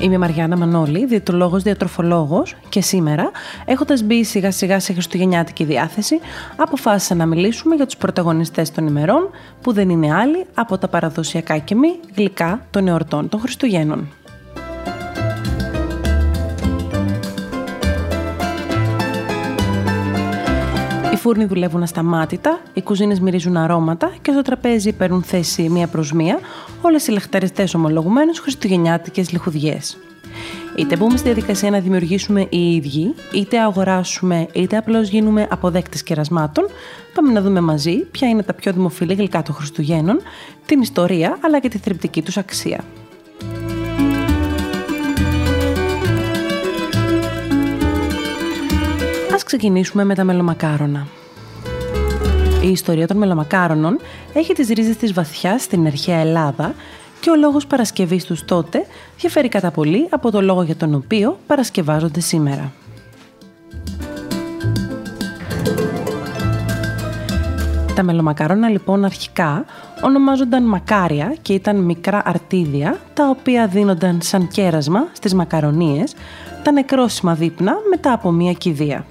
Είμαι η Μαριάννα Μανώλη, διαιτολόγος, διατροφολόγος και σήμερα, έχοντας μπει σιγά σιγά σε χριστουγεννιάτικη διάθεση, αποφάσισα να μιλήσουμε για τους πρωταγωνιστές των ημερών που δεν είναι άλλοι από τα παραδοσιακά και μη γλυκά των εορτών των Χριστουγέννων. Φούρνοι δουλεύουν ασταμάτητα, οι κουζίνες μυρίζουν αρώματα και στο τραπέζι παίρνουν θέση μία προς μία όλες οι λαχταριστές ομολογουμένως χριστουγεννιάτικες λιχουδιές. Είτε μπούμε στη διαδικασία να δημιουργήσουμε οι ίδιοι, είτε αγοράσουμε, είτε απλώς γίνουμε αποδέκτες κερασμάτων, πάμε να δούμε μαζί ποια είναι τα πιο δημοφιλή γλυκά των Χριστουγέννων, την ιστορία αλλά και τη θρεπτική τους αξία. Ξεκινήσουμε με τα μελομακάρονα. Η ιστορία των μελομακάρονων έχει τις ρίζες της βαθιάς στην αρχαία Ελλάδα και ο λόγος παρασκευής τους τότε διαφέρει κατά πολύ από το λόγο για τον οποίο παρασκευάζονται σήμερα. Τα μελομακάρονα λοιπόν αρχικά ονομάζονταν μακάρια και ήταν μικρά αρτίδια τα οποία δίνονταν σαν κέρασμα στις μακαρονίες τα νεκρόσιμα δείπνα μετά από μία κηδεία.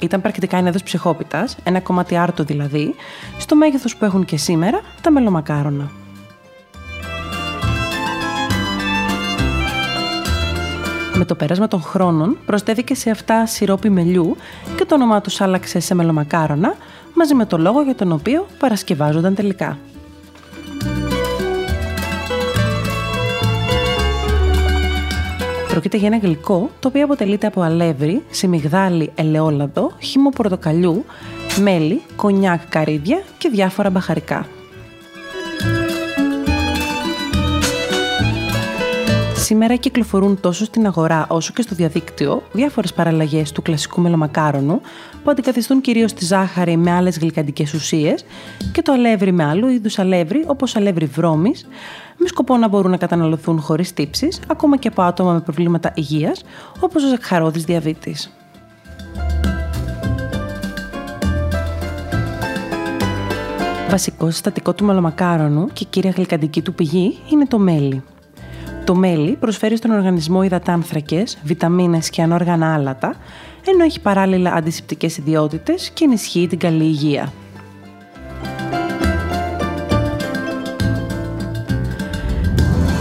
Ήταν πρακτικά ένα είδος ψυχόπιτας, ένα κομμάτι άρτο δηλαδή, στο μέγεθος που έχουν και σήμερα τα μελομακάρονα. Με το πέρασμα των χρόνων προσθέθηκε σε αυτά σιρόπι μελιού και το όνομά τους άλλαξε σε μελομακάρονα μαζί με το λόγο για τον οποίο παρασκευάζονταν τελικά. Πρόκειται για ένα γλυκό το οποίο αποτελείται από αλεύρι, σιμιγδάλι ελαιόλαδο, χύμο πορτοκαλιού, μέλι, κονιάκ καρύδια και διάφορα μπαχαρικά. Σήμερα κυκλοφορούν τόσο στην αγορά όσο και στο διαδίκτυο διάφορες παραλλαγές του κλασικού μελομακάρονου που αντικαθιστούν κυρίως τη ζάχαρη με άλλες γλυκαντικές ουσίες και το αλεύρι με άλλου είδους αλεύρι όπως αλεύρι βρώμης με σκοπό να μπορούν να καταναλωθούν χωρίς τύψεις ακόμα και από άτομα με προβλήματα υγείας όπως ο ζαχαρόδης διαβήτης. Βασικό συστατικό του μελομακάρονου και κύρια γλυκαντική του πηγή είναι το μέλι. Το μέλι προσφέρει στον οργανισμό υδατάνθρακες, βιταμίνες και ανόργανα άλατα, ενώ έχει παράλληλα αντισηπτικές ιδιότητες και ενισχύει την καλή υγεία.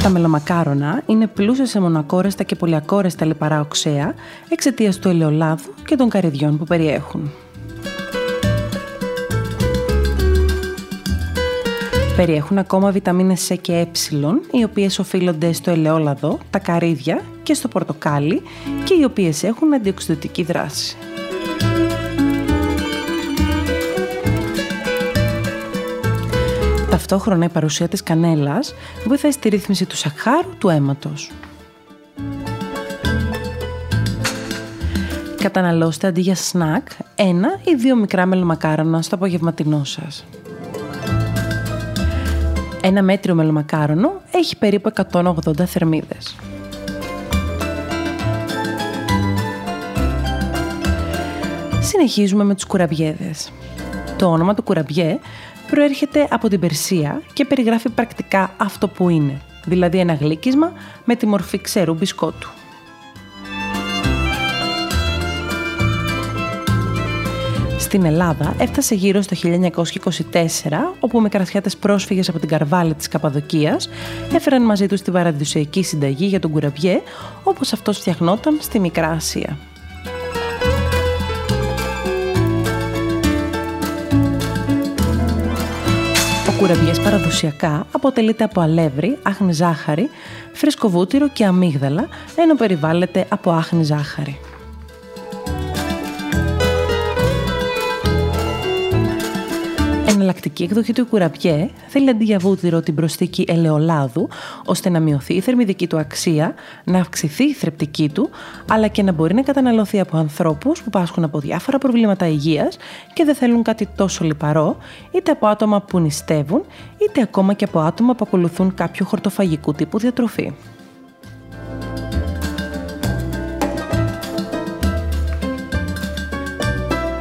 Τα μελομακάρονα είναι πλούσια σε μονακόρεστα και πολυακόρεστα λιπαρά οξέα εξαιτίας του ελαιολάδου και των καρυδιών που περιέχουν. Περιέχουν ακόμα βιταμίνες C και Ε, οι οποίες οφείλονται στο ελαιόλαδο, τα καρύδια και στο πορτοκάλι και οι οποίες έχουν αντιοξυδοτική δράση. Ταυτόχρονα η παρουσία της κανέλας βοηθάει στη ρύθμιση του σακχάρου του αίματος. Καταναλώστε αντί για σνακ ένα ή δύο μικρά μελομακάρονα στο απογευματινό σας. Ένα μέτριο μελομακάρονο έχει περίπου 180 θερμίδες. Συνεχίζουμε με τους κουραμπιέδες. Το όνομα του κουραμπιέ προέρχεται από την Περσία και περιγράφει πρακτικά αυτό που είναι, δηλαδή ένα γλύκισμα με τη μορφή ξερού μπισκότου. Στην Ελλάδα έφτασε γύρω στο 1924, όπου με κρασιάτες πρόσφυγες από την Καρβάλη της Καπαδοκίας έφεραν μαζί τους τη παραδοσιακή συνταγή για τον κουραμπιέ, όπως αυτός φτιαχνόταν στη Μικρά Ασία. Κουραμπιές παραδοσιακά αποτελείται από αλεύρι, άχνη ζάχαρη, φρέσκο βούτυρο και αμύγδαλα, ενώ περιβάλλεται από άχνη ζάχαρη. Εναλλακτική εκδοχή του κουραμπιέ θέλει αντί για βούτυρο την προσθήκη ελαιολάδου, ώστε να μειωθεί η θερμιδική του αξία, να αυξηθεί η θρεπτική του, αλλά και να μπορεί να καταναλωθεί από ανθρώπους που πάσχουν από διάφορα προβλήματα υγείας και δεν θέλουν κάτι τόσο λιπαρό, είτε από άτομα που νηστεύουν, είτε ακόμα και από άτομα που ακολουθούν κάποιο χορτοφαγικού τύπου διατροφή.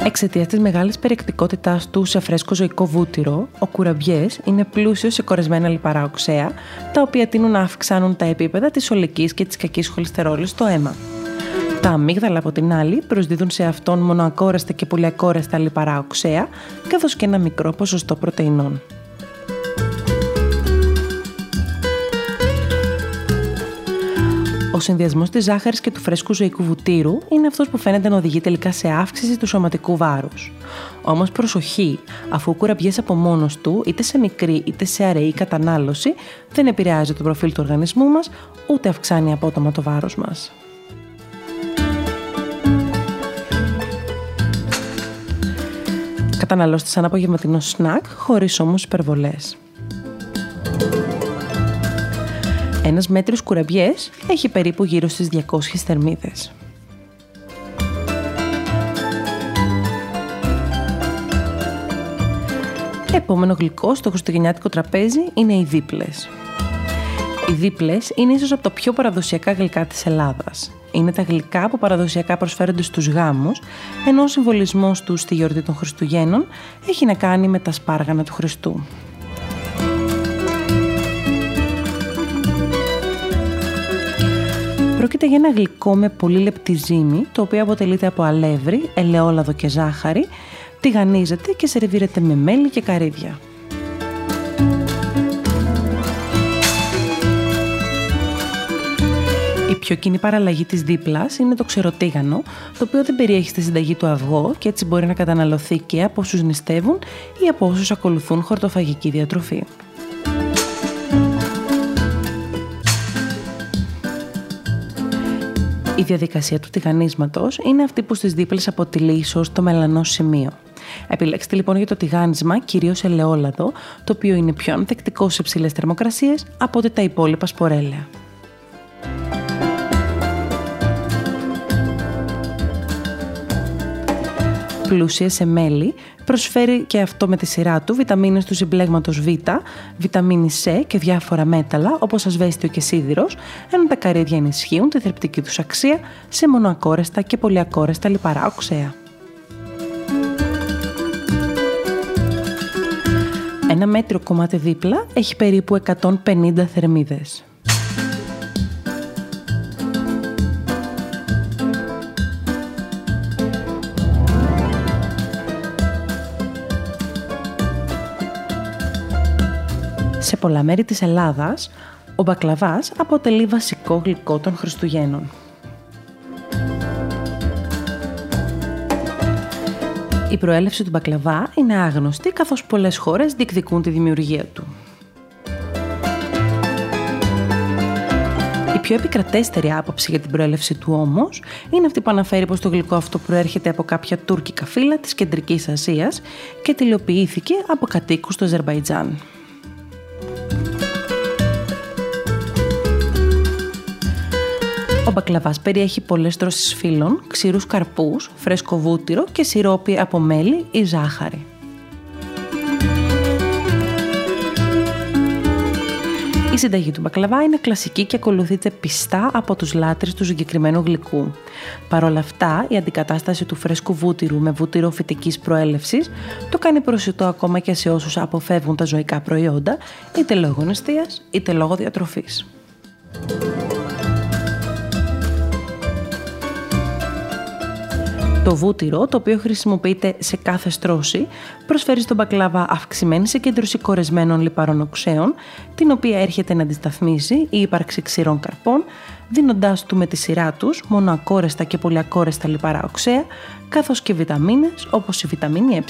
Εξαιτίας της μεγάλης περιεκτικότητάς του σε φρέσκο ζωικό βούτυρο, ο κουραμπιές είναι πλούσιος σε κορεσμένα λιπαρά οξέα, τα οποία τείνουν να αυξάνουν τα επίπεδα της ολικής και της κακής χολυστερόλης στο αίμα. Τα αμύγδαλα από την άλλη προσδίδουν σε αυτόν μονοακόρεστα και πολυακόρεστα λιπαρά οξέα, καθώς και ένα μικρό ποσοστό πρωτεϊνών. Ο συνδυασμός της ζάχαρης και του φρέσκου ζωικού βουτύρου είναι αυτός που φαίνεται να οδηγεί τελικά σε αύξηση του σωματικού βάρους. Όμως προσοχή, αφού ο κουραμπιές από μόνος του, είτε σε μικρή είτε σε αραιή κατανάλωση, δεν επηρεάζει το προφίλ του οργανισμού μας, ούτε αυξάνει απότομα το βάρος μας. Καταναλώστε σαν απογευματινό σνακ, χωρίς όμως υπερβολές. Ένας μέτριος κουραμπιές έχει περίπου γύρω στις 200 θερμίδες. Επόμενο γλυκό στο χριστουγεννιάτικο τραπέζι είναι οι δίπλες. Οι δίπλες είναι ίσως από τα πιο παραδοσιακά γλυκά της Ελλάδας. Είναι τα γλυκά που παραδοσιακά προσφέρονται στους γάμους, ενώ ο συμβολισμός τους στη γιορτή των Χριστουγέννων έχει να κάνει με τα σπάργανα του Χριστού. Πρόκειται για ένα γλυκό με πολύ λεπτή ζύμη, το οποίο αποτελείται από αλεύρι, ελαιόλαδο και ζάχαρη, τηγανίζεται και σερβίρεται με μέλι και καρύδια. Η πιο κοινή παραλλαγή της δίπλας είναι το ξεροτήγανο, το οποίο δεν περιέχει στη συνταγή του αυγό και έτσι μπορεί να καταναλωθεί και από όσους νηστεύουν ή από όσους ακολουθούν χορτοφαγική διατροφή. Η διαδικασία του τηγανίσματος είναι αυτή που στις δίπλες αποτελεί ίσως το μελανό σημείο. Επιλέξτε λοιπόν για το τηγάνισμα κυρίως ελαιόλαδο, το οποίο είναι πιο ανθεκτικό σε ψηλέ θερμοκρασίες από ότι τα υπόλοιπα σπορέλαια. Πλούσια σε μέλι, προσφέρει και αυτό με τη σειρά του βιταμίνες του συμπλέγματος Β, βιταμίνη C και διάφορα μέταλλα όπως ασβέστιο και σίδηρος, ενώ τα καρύδια ενισχύουν τη θρεπτική τους αξία σε μονοακόρεστα και πολυακόρεστα λιπαρά οξέα. Ένα μέτριο κομμάτι δίπλα έχει περίπου 150 θερμίδες. Σε πολλά μέρη της Ελλάδας, ο μπακλαβάς αποτελεί βασικό γλυκό των Χριστουγέννων. Η προέλευση του μπακλαβά είναι άγνωστη καθώς πολλές χώρες διεκδικούν τη δημιουργία του. Η πιο επικρατέστερη άποψη για την προέλευση του όμως είναι αυτή που αναφέρει πως το γλυκό αυτό προέρχεται από κάποια τουρκικά φύλλα της Κεντρικής Ασίας και τηλεοποιήθηκε από κατοίκους του Αζερβαϊτζάν. Ο μπακλαβάς περιέχει πολλές τρώσεις φύλλων, ξηρούς καρπούς, φρέσκο βούτυρο και σιρόπι από μέλι ή ζάχαρη. Η συνταγή του μπακλαβά είναι κλασική και ακολουθείται πιστά από τους λάτρες του συγκεκριμένου γλυκού. Παρ' όλα αυτά, η αντικατάσταση του φρέσκου βούτυρου με βούτυρο φυτικής προέλευσης το κάνει προσιτό ακόμα και σε όσους αποφεύγουν τα ζωικά προϊόντα, είτε λόγω νηστείας είτε λόγω διατροφής. Το βούτυρο, το οποίο χρησιμοποιείται σε κάθε στρώση, προσφέρει στον μπακλάβα αυξημένη συγκέντρωση κορεσμένων λιπαρών οξέων, την οποία έρχεται να αντισταθμίσει η ύπαρξη ξηρών καρπών, δίνοντάς του με τη σειρά τους μόνο ακόρεστα και πολυακόρεστα λιπαρά οξέα, καθώς και βιταμίνες όπως η βιταμίνη ε.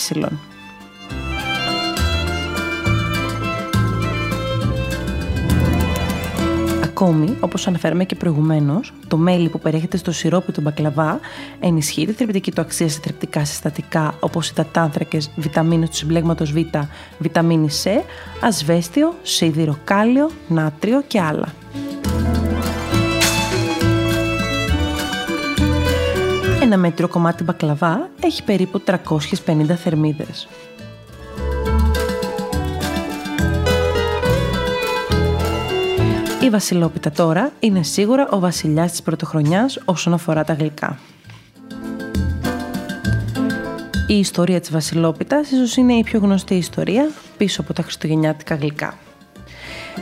Ακόμη, όπως αναφέραμε και προηγουμένως, το μέλι που περιέχεται στο σιρόπι του μπακλαβά ενισχύει τη θρεπτική του αξία σε θρεπτικά συστατικά όπως οι τατάνθρακες, βιταμίνες του συμπλέγματος Β, βιταμίνη C, ασβέστιο, σίδηρο, κάλιο, νάτριο και άλλα. Ένα μέτριο κομμάτι μπακλαβά έχει περίπου 350 θερμίδες. Η βασιλόπιτα τώρα είναι σίγουρα ο βασιλιάς της πρωτοχρονιάς όσον αφορά τα γλυκά. Η ιστορία της βασιλόπιτας ίσως είναι η πιο γνωστή ιστορία πίσω από τα χριστουγεννιάτικα γλυκά.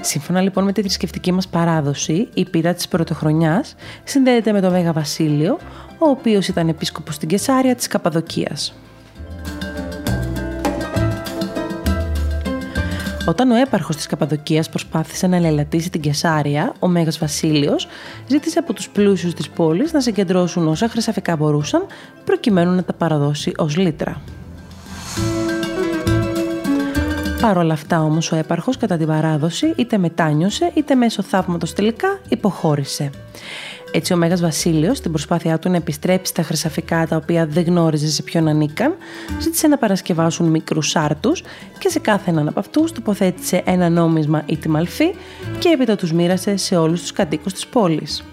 Σύμφωνα λοιπόν με τη θρησκευτική μας παράδοση, η πίτα της πρωτοχρονιάς συνδέεται με τον Μέγα Βασίλειο, ο οποίος ήταν επίσκοπος στην Κεσάρια της Καπαδοκίας. Όταν ο έπαρχος της Καπαδοκίας προσπάθησε να ελελατήσει την Κεσάρια, ο Μέγας Βασίλειος ζήτησε από τους πλούσιους της πόλης να συγκεντρώσουν όσα χρυσαφικά μπορούσαν, προκειμένου να τα παραδώσει ως λίτρα. Παρ' όλα αυτά όμως ο έπαρχος κατά την παράδοση είτε μετάνιωσε είτε μέσω θαύματος τελικά υποχώρησε. Έτσι, ο Μέγας Βασίλειος, στην προσπάθειά του να επιστρέψει τα χρυσαφικά τα οποία δεν γνώριζε σε ποιον ανήκαν, ζήτησε να παρασκευάσουν μικρούς άρτου και σε κάθε έναν από αυτούς τοποθέτησε ένα νόμισμα ή τη μαλφή και έπειτα τους μοίρασε σε όλους τους κατοίκους της πόλης.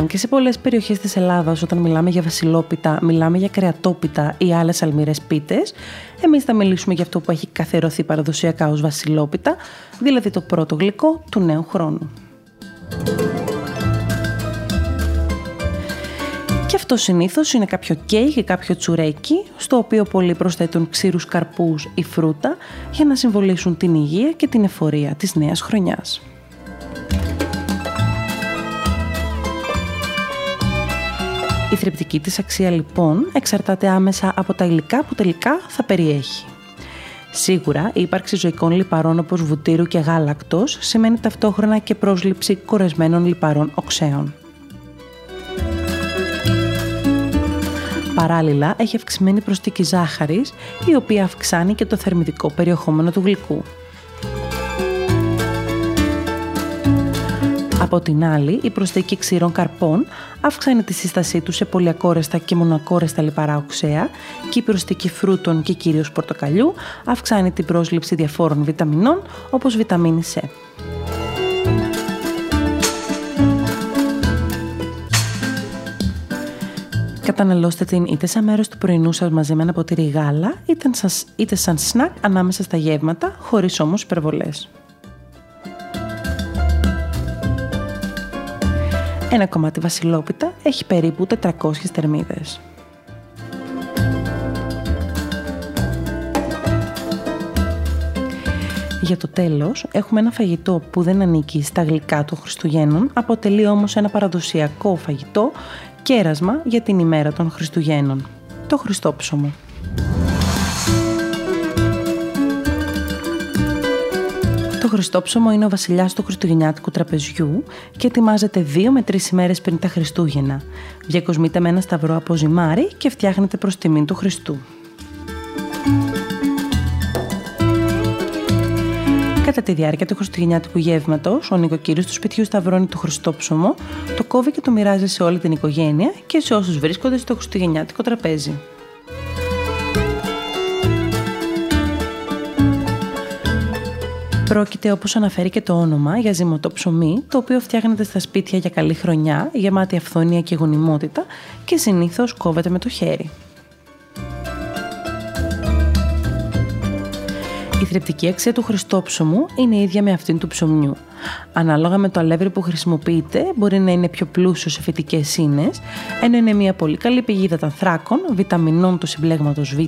Αν και σε πολλές περιοχές της Ελλάδας όταν μιλάμε για βασιλόπιτα, μιλάμε για κρεατόπιτα ή άλλες αλμυρές πίτες, εμείς θα μιλήσουμε για αυτό που έχει καθερωθεί παραδοσιακά ως βασιλόπιτα, δηλαδή το πρώτο γλυκό του νέου χρόνου. Και αυτό συνήθως είναι κάποιο κέικ ή κάποιο τσουρέκι, στο οποίο πολλοί προσθέτουν ξύρους καρπούς ή φρούτα για να συμβολήσουν την υγεία και την εφορία της νέας χρονιάς. Η θρεπτική της αξία λοιπόν εξαρτάται άμεσα από τα υλικά που τελικά θα περιέχει. Σίγουρα η ύπαρξη ζωικών λιπαρών όπως βουτύρου και γάλακτος σημαίνει ταυτόχρονα και πρόσληψη κορεσμένων λιπαρών οξέων. Παράλληλα έχει αυξημένη προστίκη ζάχαρης η οποία αυξάνει και το θερμιδικό περιεχόμενο του γλυκού. Από την άλλη, η προσθήκη ξηρών καρπών αυξάνει τη σύστασή του σε πολυακόρεστα και μονακόρεστα λιπαρά οξέα και η προσθήκη φρούτων και κυρίως πορτοκαλιού αυξάνει την πρόσληψη διαφόρων βιταμινών όπως βιταμίνη C. Καταναλώστε την είτε σαν μέρος του πρωινού σας μαζί με ένα ποτήρι γάλα, είτε σαν σνακ ανάμεσα στα γεύματα, χωρίς όμως υπερβολές. Ένα κομμάτι βασιλόπιτα έχει περίπου 400 θερμίδες. Για το τέλος, έχουμε ένα φαγητό που δεν ανήκει στα γλυκά των Χριστουγέννων, αποτελεί όμως ένα παραδοσιακό φαγητό κέρασμα για την ημέρα των Χριστουγέννων, το Χριστόψωμο. Χριστόψωμο είναι ο βασιλιάς του Χριστουγεννιάτικου τραπεζιού και ετοιμάζεται δύο με τρεις ημέρες πριν τα Χριστούγεννα. Διακοσμείται με ένα σταυρό από ζυμάρι και φτιάχνεται προς τιμήν του Χριστού. Κατά τη διάρκεια του Χριστουγεννιάτικου γεύματος, ο νοικοκύριος του σπιτιού σταυρώνει το Χριστόψωμο, το κόβει και το μοιράζει σε όλη την οικογένεια και σε όσους βρίσκονται στο Χριστουγεννιάτικο τραπέζι. Πρόκειται, όπως αναφέρει και το όνομα, για ζυμωτό ψωμί, το οποίο φτιάχνεται στα σπίτια για καλή χρονιά, γεμάτη αυθονία και γονιμότητα και συνήθως κόβεται με το χέρι. Η θρεπτική αξία του χριστόψωμου είναι ίδια με αυτήν του ψωμιού. Ανάλογα με το αλεύρι που χρησιμοποιείτε, μπορεί να είναι πιο πλούσιος σε φυτικές ίνες, ενώ είναι μια πολύ καλή πηγή δατανθράκων, βιταμινών του συμπλέγματος Β,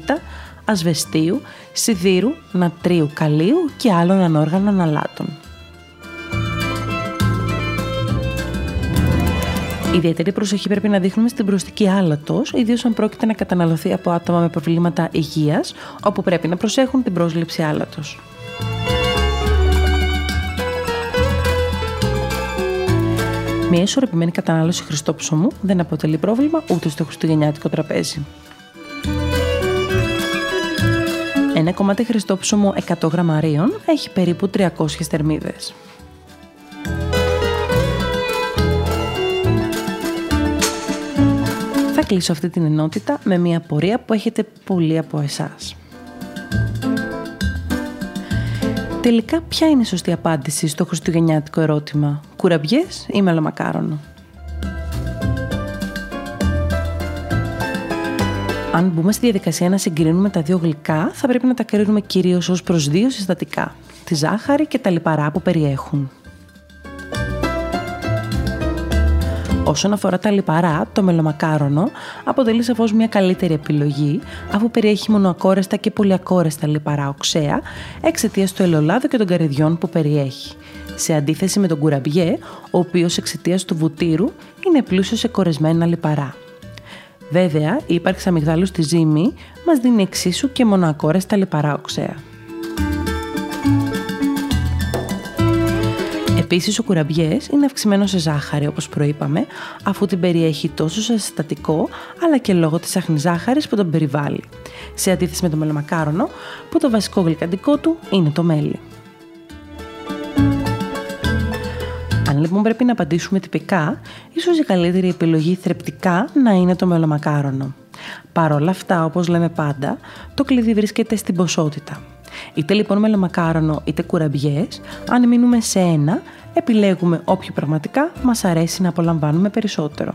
ασβεστίου, σιδήρου, νατρίου καλίου και άλλων ανόργανων αλάτων. Ιδιαίτερη προσοχή πρέπει να δείχνουμε στην προστική άλατος, ιδίως αν πρόκειται να καταναλωθεί από άτομα με προβλήματα υγείας, όπου πρέπει να προσέχουν την πρόσληψη άλατος. Μια ισορροπημένη κατανάλωση χριστόψωμου δεν αποτελεί πρόβλημα ούτε στο χριστουγεννιάτικο τραπέζι. Ένα κομμάτι χριστόψωμο 100 γραμμαρίων έχει περίπου 300 θερμίδες. Θα κλείσω αυτή την ενότητα με μια πορεία που έχετε πολλοί από εσάς. Τελικά, ποια είναι η σωστή απάντηση στο χριστουγεννιάτικο ερώτημα, κουραμπιές ή μελομακάρονο; Αν μπούμε στη διαδικασία να συγκρίνουμε τα δύο γλυκά, θα πρέπει να τα κρίνουμε κυρίως ως προς δύο συστατικά, τη ζάχαρη και τα λιπαρά που περιέχουν. Όσον αφορά τα λιπαρά, το μελομακάρονο αποτελεί σαφώς μια καλύτερη επιλογή αφού περιέχει μονοακόρεστα και πολυακόρεστα λιπαρά οξέα εξαιτίας του ελαιολάδου και των καρυδιών που περιέχει. Σε αντίθεση με τον κουραμπιέ, ο οποίος εξαιτίας του βουτύρου είναι πλούσιος σε κορεσμένα λιπαρά. Βέβαια, η ύπαρξη αμυγδάλου στη ζύμη μας δίνει εξίσου και μονοακόρεστα λιπαρά οξέα. Επίσης, ο κουραμπιές είναι αυξημένο σε ζάχαρη, όπως προείπαμε, αφού την περιέχει τόσο σε συστατικό, αλλά και λόγω της άχνης ζάχαρης που τον περιβάλλει. Σε αντίθεση με το μελομακάρονο, που το βασικό γλυκαντικό του είναι το μέλι. Λοιπόν πρέπει να απαντήσουμε τυπικά, ίσως η καλύτερη επιλογή θρεπτικά να είναι το μελομακάρονο. Παρ' όλα αυτά, όπως λέμε πάντα, το κλειδί βρίσκεται στην ποσότητα. Είτε λοιπόν μελομακάρονο είτε κουραμπιές, αν μείνουμε σε ένα, επιλέγουμε όποιο πραγματικά μας αρέσει να απολαμβάνουμε περισσότερο.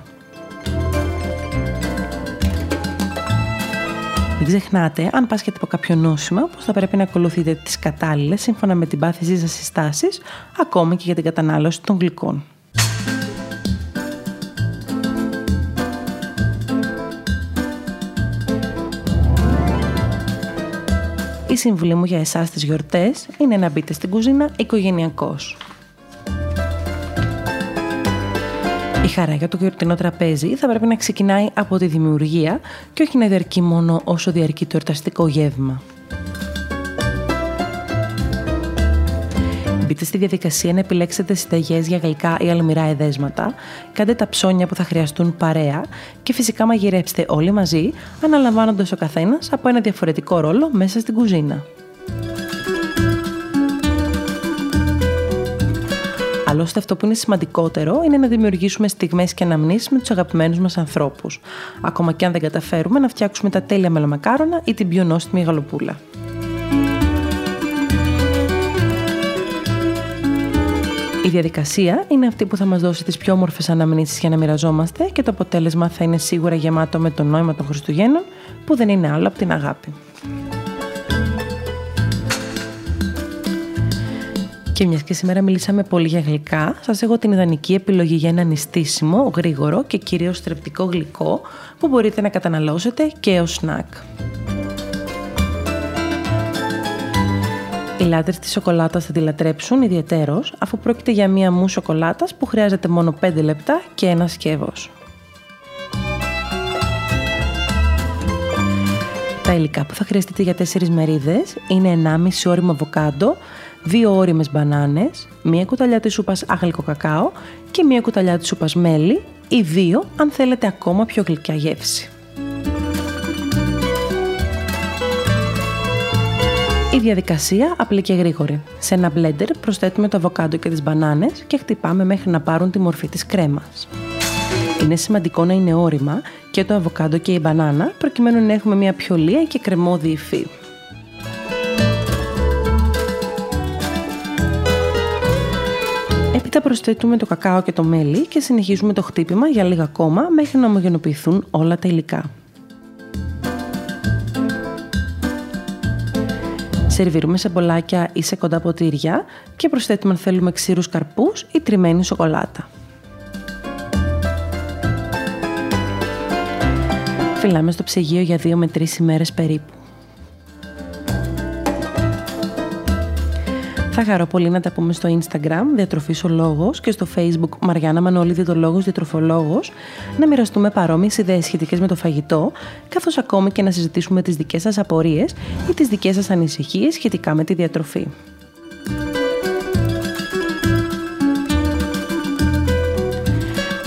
Μην ξεχνάτε, αν πάσχετε από κάποιο νόσημα, πως θα πρέπει να ακολουθείτε τις κατάλληλες σύμφωνα με την πάθησή σας συστάσεις, ακόμη και για την κατανάλωση των γλυκών. Η συμβουλή μου για εσάς τις γιορτές είναι να μπείτε στην κουζίνα οικογενειακώς. Η χαρά για το γιορτινό τραπέζι θα πρέπει να ξεκινάει από τη δημιουργία και όχι να διαρκεί μόνο όσο διαρκεί το εορταστικό γεύμα. Μπείτε στη διαδικασία να επιλέξετε συνταγές για γλυκά ή αλμυρά εδέσματα, κάντε τα ψώνια που θα χρειαστούν παρέα και φυσικά μαγειρέψτε όλοι μαζί, αναλαμβάνοντας ο καθένας από ένα διαφορετικό ρόλο μέσα στην κουζίνα. Άλλωστε, αυτό που είναι σημαντικότερο είναι να δημιουργήσουμε στιγμές και αναμνήσεις με τους αγαπημένους μας ανθρώπους. Ακόμα και αν δεν καταφέρουμε να φτιάξουμε τα τέλεια μελομακάρονα ή την πιο νόστιμη γαλοπούλα. Η διαδικασία είναι αυτή που θα μας δώσει τις πιο όμορφες αναμνήσεις για να μοιραζόμαστε και το αποτέλεσμα θα είναι σίγουρα γεμάτο με το νόημα των Χριστουγέννων που δεν είναι άλλο από την αγάπη. Και μιας και σήμερα μιλήσαμε πολύ για γλυκά, σας έχω την ιδανική επιλογή για ένα νηστίσιμο, γρήγορο και κυρίως θρεπτικό γλυκό που μπορείτε να καταναλώσετε και ως σνακ. Οι λάτρες της σοκολάτας θα τη λατρέψουν ιδιαίτερω, αφού πρόκειται για μία μου σοκολάτας που χρειάζεται μόνο 5 λεπτά και ένα σκεύος. Τα υλικά που θα χρειαστείτε για 4 μερίδες είναι 1,5 όριμο αβοκάντο, 2 όριμες μπανάνες, μία κουταλιά της σούπας άγλικο κακάο και μία κουταλιά της σούπας μέλι ή δύο αν θέλετε ακόμα πιο γλυκιά γεύση. Η διαδικασία απλή και γρήγορη. Σε ένα μπλέντερ προσθέτουμε το αβοκάντο και τις μπανάνες και χτυπάμε μέχρι να πάρουν τη μορφή της κρέμας. Είναι σημαντικό να είναι όρημα και το αβοκάντο και η μπανάνα προκειμένου να έχουμε μια πιο λία και κρεμόδη υφή. Έπειτα προσθέτουμε το κακάο και το μέλι και συνεχίζουμε το χτύπημα για λίγα ακόμα μέχρι να ομογενοποιηθούν όλα τα υλικά. Σερβίρουμε σε μπολάκια ή σε κοντά ποτήρια και προσθέτουμε αν θέλουμε ξύρους καρπούς ή τριμμένη σοκολάτα. Φυλάμε στο ψυγείο για 2 με 3 ημέρες περίπου. Θα χαρώ πολύ να τα πούμε στο Instagram Διατροφής ο Λόγος και στο Facebook Μαριάννα Μανώλη λόγος Διατροφολόγος να μοιραστούμε παρόμοιες ιδέες σχετικές με το φαγητό, καθώς ακόμη και να συζητήσουμε τις δικές σας απορίες ή τις δικές σας ανησυχίες σχετικά με τη διατροφή.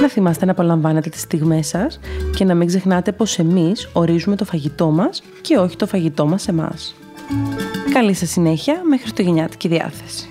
Να θυμάστε να απολαμβάνετε τις στιγμές σας και να μην ξεχνάτε πως εμείς ορίζουμε το φαγητό μας και όχι το φαγητό μας εμάς. Καλή σας συνέχεια με χριστουγεννιάτικη διάθεση.